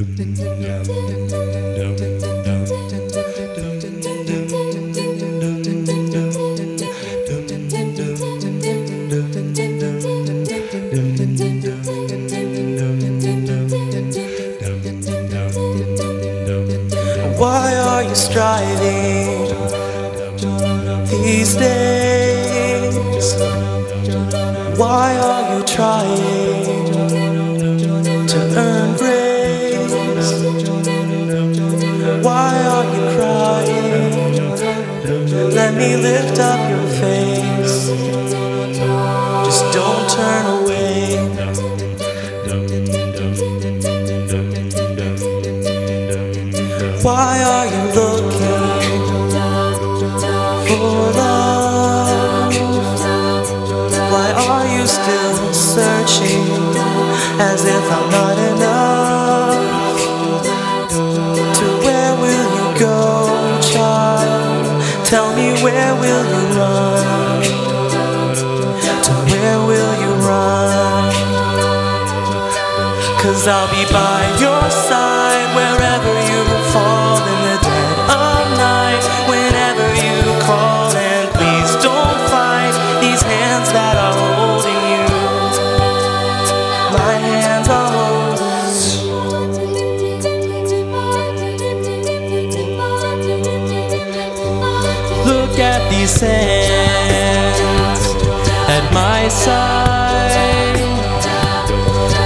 Why are you striving these days? Why are you trying Let me lift up your face. Just don't turn away. Why are you looking for love? Why are you still searching as if I'm not enough? Me where will you run? To where will you run? Cause I'll be by your side wherever you Look at these hands at my side.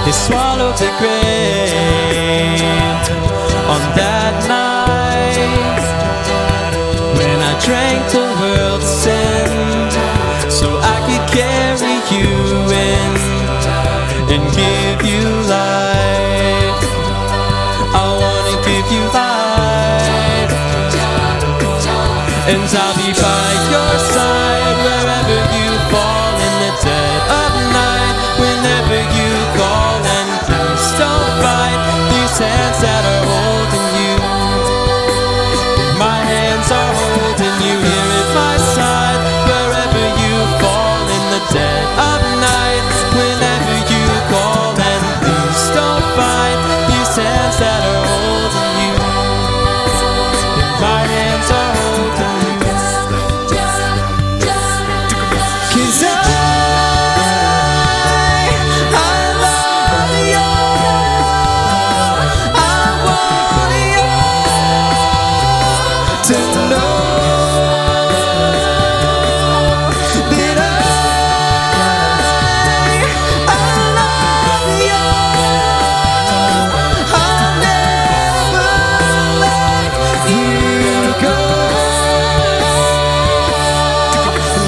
They swallowed the grave I'll be by your side wherever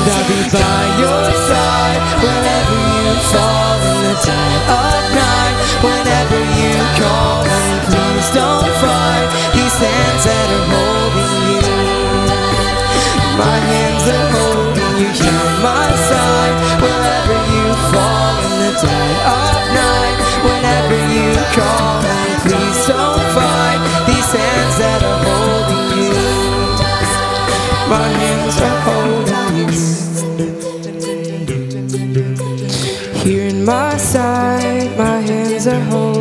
I'll be by your side whenever you fall in the dead of night. Whenever you call and please don't fight these hands that are holding you. My hands are holding you here at my side wherever you fall in the dead of night. Whenever you call are whole.